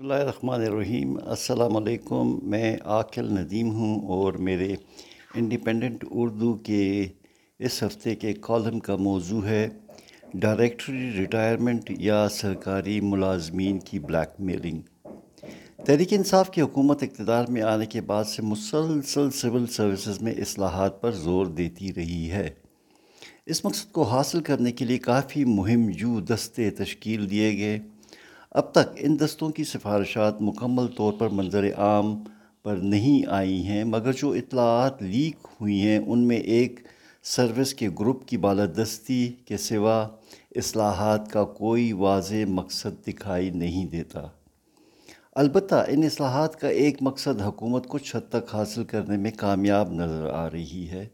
اللہ الرحمن الرحیم۔ السلام علیکم۔ میں عاقل ندیم ہوں اور میرے انڈیپینڈنٹ اردو کے اس ہفتے کے کالم کا موضوع ہے ڈائریکٹری ریٹائرمنٹ یا سرکاری ملازمین کی بلیک میلنگ تحریک انصاف کی حکومت اقتدار میں آنے کے بعد سے مسلسل سول سروسز میں اصلاحات پر زور دیتی رہی ہے۔ اس مقصد کو حاصل کرنے کے لیے کافی مہم جو دستے تشکیل دیے گئے۔ اب تک ان دستوں کی سفارشات مکمل طور پر منظر عام پر نہیں آئی ہیں، مگر جو اطلاعات لیک ہوئی ہیں، ان میں ایک سروس کے گروپ کی بالادستی کے سوا اصلاحات کا کوئی واضح مقصد دکھائی نہیں دیتا۔ البتہ ان اصلاحات کا ایک مقصد حکومت کچھ حد تک حاصل کرنے میں کامیاب نظر آ رہی ہے۔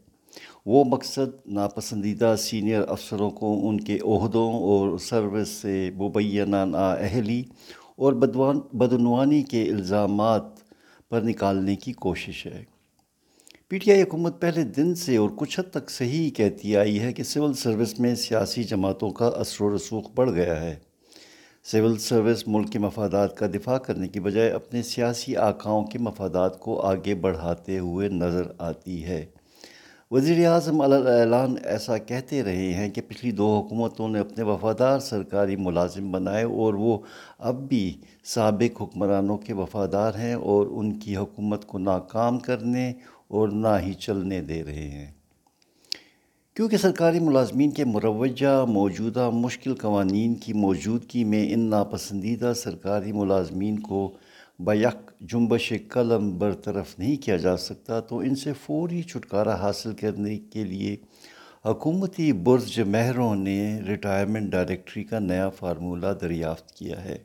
وہ مقصد ناپسندیدہ سینئر افسروں کو ان کے عہدوں اور سروس سے مبینہ نااہلی اور بدوان بدعنوانی کے الزامات پر نکالنے کی کوشش ہے۔ پی ٹی آئی حکومت پہلے دن سے اور کچھ حد تک صحیح کہتی آئی ہے کہ سول سروس میں سیاسی جماعتوں کا اثر و رسوخ بڑھ گیا ہے۔ سول سروس ملک کے مفادات کا دفاع کرنے کی بجائے اپنے سیاسی آقاؤں کے مفادات کو آگے بڑھاتے ہوئے نظر آتی ہے۔ وزیر اعظم اعلان ایسا کہتے رہے ہیں کہ پچھلی دو حکومتوں نے اپنے وفادار سرکاری ملازم بنائے اور وہ اب بھی سابق حکمرانوں کے وفادار ہیں اور ان کی حکومت کو ناکام کرنے اور نہ ہی چلنے دے رہے ہیں۔ کیونکہ سرکاری ملازمین کے مروجہ، موجودہ مشکل قوانین کی موجودگی میں ان ناپسندیدہ سرکاری ملازمین کو بیک جنبش قلم برطرف نہیں کیا جا سکتا، تو ان سے فوری چھٹکارا حاصل کرنے کے لیے حکومتی برج مہروں نے ریٹائرمنٹ ڈائریکٹری کا نیا فارمولہ دریافت کیا ہے۔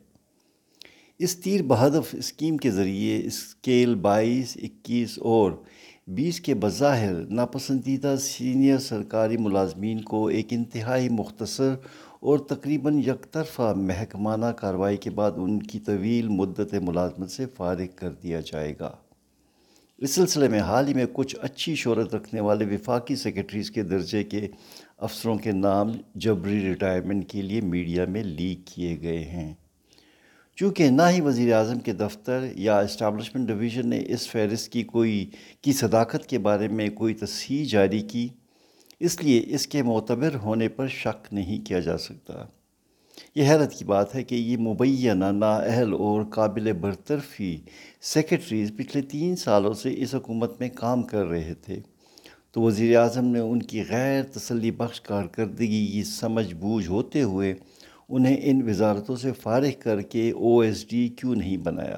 اس تیر بہدف اسکیم کے ذریعے اسکیل بائیس، اکیس اور بیس کے بظاہر ناپسندیدہ سینئر سرکاری ملازمین کو ایک انتہائی مختصر اور تقریباً یک طرفہ محکمانہ کارروائی کے بعد ان کی طویل مدت ملازمت سے فارغ کر دیا جائے گا۔ اس سلسلے میں حال ہی میں کچھ اچھی شہرت رکھنے والے وفاقی سیکرٹریز کے درجے کے افسروں کے نام جبری ریٹائرمنٹ کے لیے میڈیا میں لیک کیے گئے ہیں۔ چونکہ نہ ہی وزیر اعظم کے دفتر یا اسٹابلشمنٹ ڈویژن نے اس فہرست کی کوئی، کی صداقت کے بارے میں کوئی تصحیح جاری کی اس لیے اس کے معتبر ہونے پر شک نہیں کیا جا سکتا۔ یہ حیرت کی بات ہے کہ یہ مبینہ، نااہل اور قابل برطرفی سیکرٹریز پچھلے تین سالوں سے اس حکومت میں کام کر رہے تھے۔ تو وزیر اعظم نے ان کی غیر تسلی بخش کارکردگی کی سمجھ بوجھ ہوتے ہوئے انہیں ان وزارتوں سے فارغ کر کے او ایس ڈی کیوں نہیں بنایا؟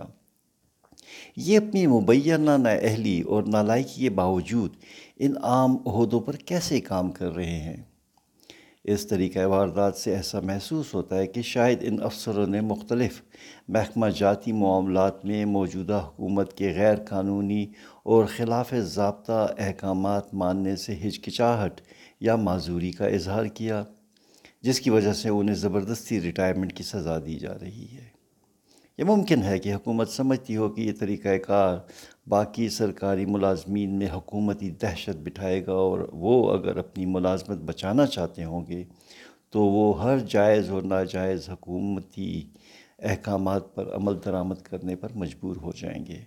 یہ اپنی مبینہ نااہلی اور نالائکی کے باوجود ان عام عہدوں پر کیسے کام کر رہے ہیں؟ اس طریقہ واردات سے ایسا محسوس ہوتا ہے کہ شاید ان افسروں نے مختلف محکمہ جاتی معاملات میں موجودہ حکومت کے غیر قانونی اور خلاف ضابطہ احکامات ماننے سے ہچکچاہٹ یا معذوری کا اظہار کیا، جس کی وجہ سے انہیں زبردستی ریٹائرمنٹ کی سزا دی جا رہی ہے۔ یہ ممکن ہے کہ حکومت سمجھتی ہو کہ یہ طریقہ کار باقی سرکاری ملازمین میں حکومتی دہشت بٹھائے گا اور وہ اگر اپنی ملازمت بچانا چاہتے ہوں گے تو وہ ہر جائز اور ناجائز حکومتی احکامات پر عمل درآمد کرنے پر مجبور ہو جائیں گے۔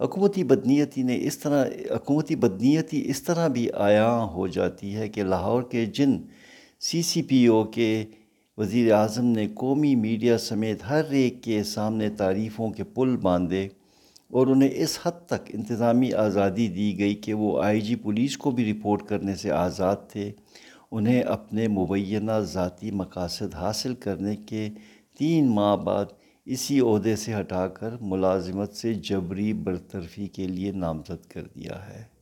حکومتی بدنیتی نے اس طرح، حکومتی بدنیتی اس طرح بھی آیاں ہو جاتی ہے کہ لاہور کے جن سی سی پی او کے وزیر اعظم نے قومی میڈیا سمیت ہر ایک کے سامنے تعریفوں کے پل باندھے اور انہیں اس حد تک انتظامی آزادی دی گئی کہ وہ آئی جی پولیس کو بھی رپورٹ کرنے سے آزاد تھے۔ انہیں اپنے مبینہ ذاتی مقاصد حاصل کرنے کے تین ماہ بعد اسی عہدے سے ہٹا کر ملازمت سے جبری برطرفی کے لیے نامزد کر دیا ہے۔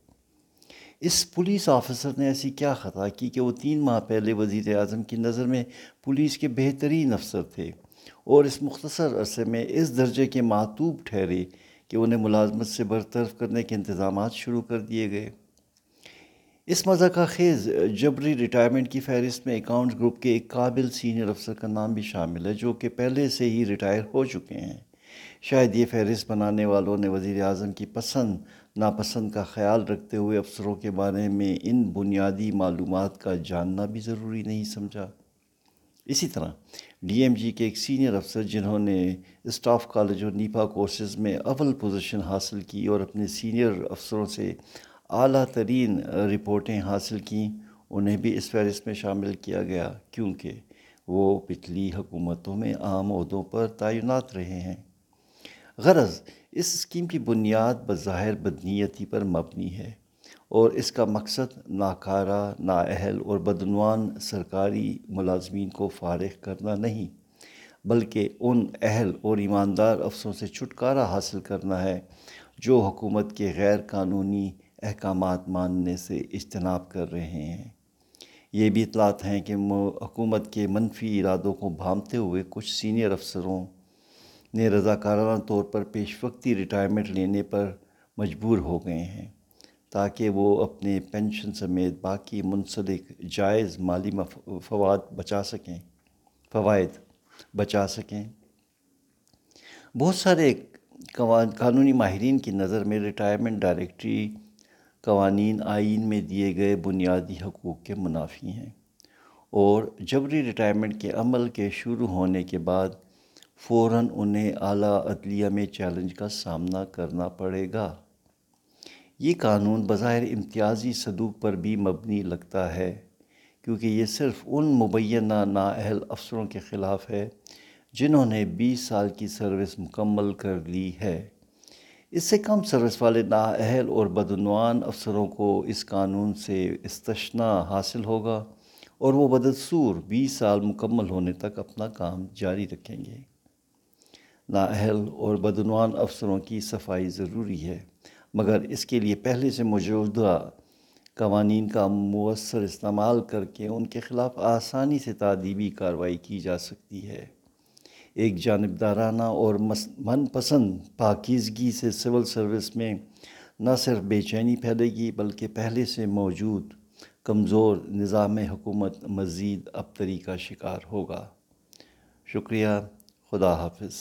اس پولیس آفیسر نے ایسی کیا خطا کی کہ وہ تین ماہ پہلے وزیر اعظم کی نظر میں پولیس کے بہترین افسر تھے اور اس مختصر عرصے میں اس درجے کے معتوب ٹھہرے کہ انہیں ملازمت سے برطرف کرنے کے انتظامات شروع کر دیے گئے۔ اس مزہ کا خیز جبری ریٹائرمنٹ کی فہرست میں اکاؤنٹ گروپ کے ایک قابل سینئر افسر کا نام بھی شامل ہے جو کہ پہلے سے ہی ریٹائر ہو چکے ہیں۔ شاید یہ فہرست بنانے والوں نے وزیر اعظم کی پسند ناپسند کا خیال رکھتے ہوئے افسروں کے بارے میں ان بنیادی معلومات کا جاننا بھی ضروری نہیں سمجھا۔ اسی طرح ڈی ایم جی کے ایک سینئر افسر جنہوں نے اسٹاف کالج اور نیپا کورسز میں اول پوزیشن حاصل کی اور اپنے سینئر افسروں سے اعلیٰ ترین رپورٹیں حاصل کیں، انہیں بھی اس فہرست میں شامل کیا گیا کیونکہ وہ پچھلی حکومتوں میں عام عہدوں پر تعینات رہے ہیں۔ غرض اس اسکیم کی بنیاد بظاہر بدنیتی پر مبنی ہے اور اس کا مقصد ناکارہ، نااہل اور بدعنوان سرکاری ملازمین کو فارغ کرنا نہیں، بلکہ ان اہل اور ایماندار افسروں سے چھٹکارا حاصل کرنا ہے جو حکومت کے غیر قانونی احکامات ماننے سے اجتناب کر رہے ہیں۔ یہ بھی اطلاعات ہیں کہ حکومت کے منفی ارادوں کو بھامتے ہوئے کچھ سینئر افسروں نے رضاکارانہ طور پر پیش وقتی ریٹائرمنٹ لینے پر مجبور ہو گئے ہیں تاکہ وہ اپنے پینشن سمیت باقی منسلک جائز مالی فواد بچا سکیں، فوائد بچا سکیں۔ بہت سارے قانونی ماہرین کی نظر میں ریٹائرمنٹ ڈائریکٹری قوانین آئین میں دیے گئے بنیادی حقوق کے منافی ہیں اور جبری ریٹائرمنٹ کے عمل کے شروع ہونے کے بعد فوراً انہیں اعلیٰ عدلیہ میں چیلنج کا سامنا کرنا پڑے گا۔ یہ قانون بظاہر امتیازی صدوق پر بھی مبنی لگتا ہے، کیونکہ یہ صرف ان مبینہ نااہل افسروں کے خلاف ہے جنہوں نے بیس سال کی سروس مکمل کر لی ہے۔ اس سے کم سروس والے نااہل اور بدعنوان افسروں کو اس قانون سے استثنا حاصل ہوگا اور وہ بدسور بیس سال مکمل ہونے تک اپنا کام جاری رکھیں گے۔ نااہل اور بدعنوان افسروں کی صفائی ضروری ہے۔ مگر اس کے لیے پہلے سے موجودہ قوانین کا مؤثر استعمال کر کے ان کے خلاف آسانی سے تعدیبی کارروائی کی جا سکتی ہے۔ ایک جانبدارانہ اور من پسند پاکیزگی سے سول سروس میں نہ صرف بے چینی پھیلے گی، بلکہ پہلے سے موجود کمزور نظام حکومت مزید ابتری کا شکار ہوگا۔ شکریہ، خدا حافظ۔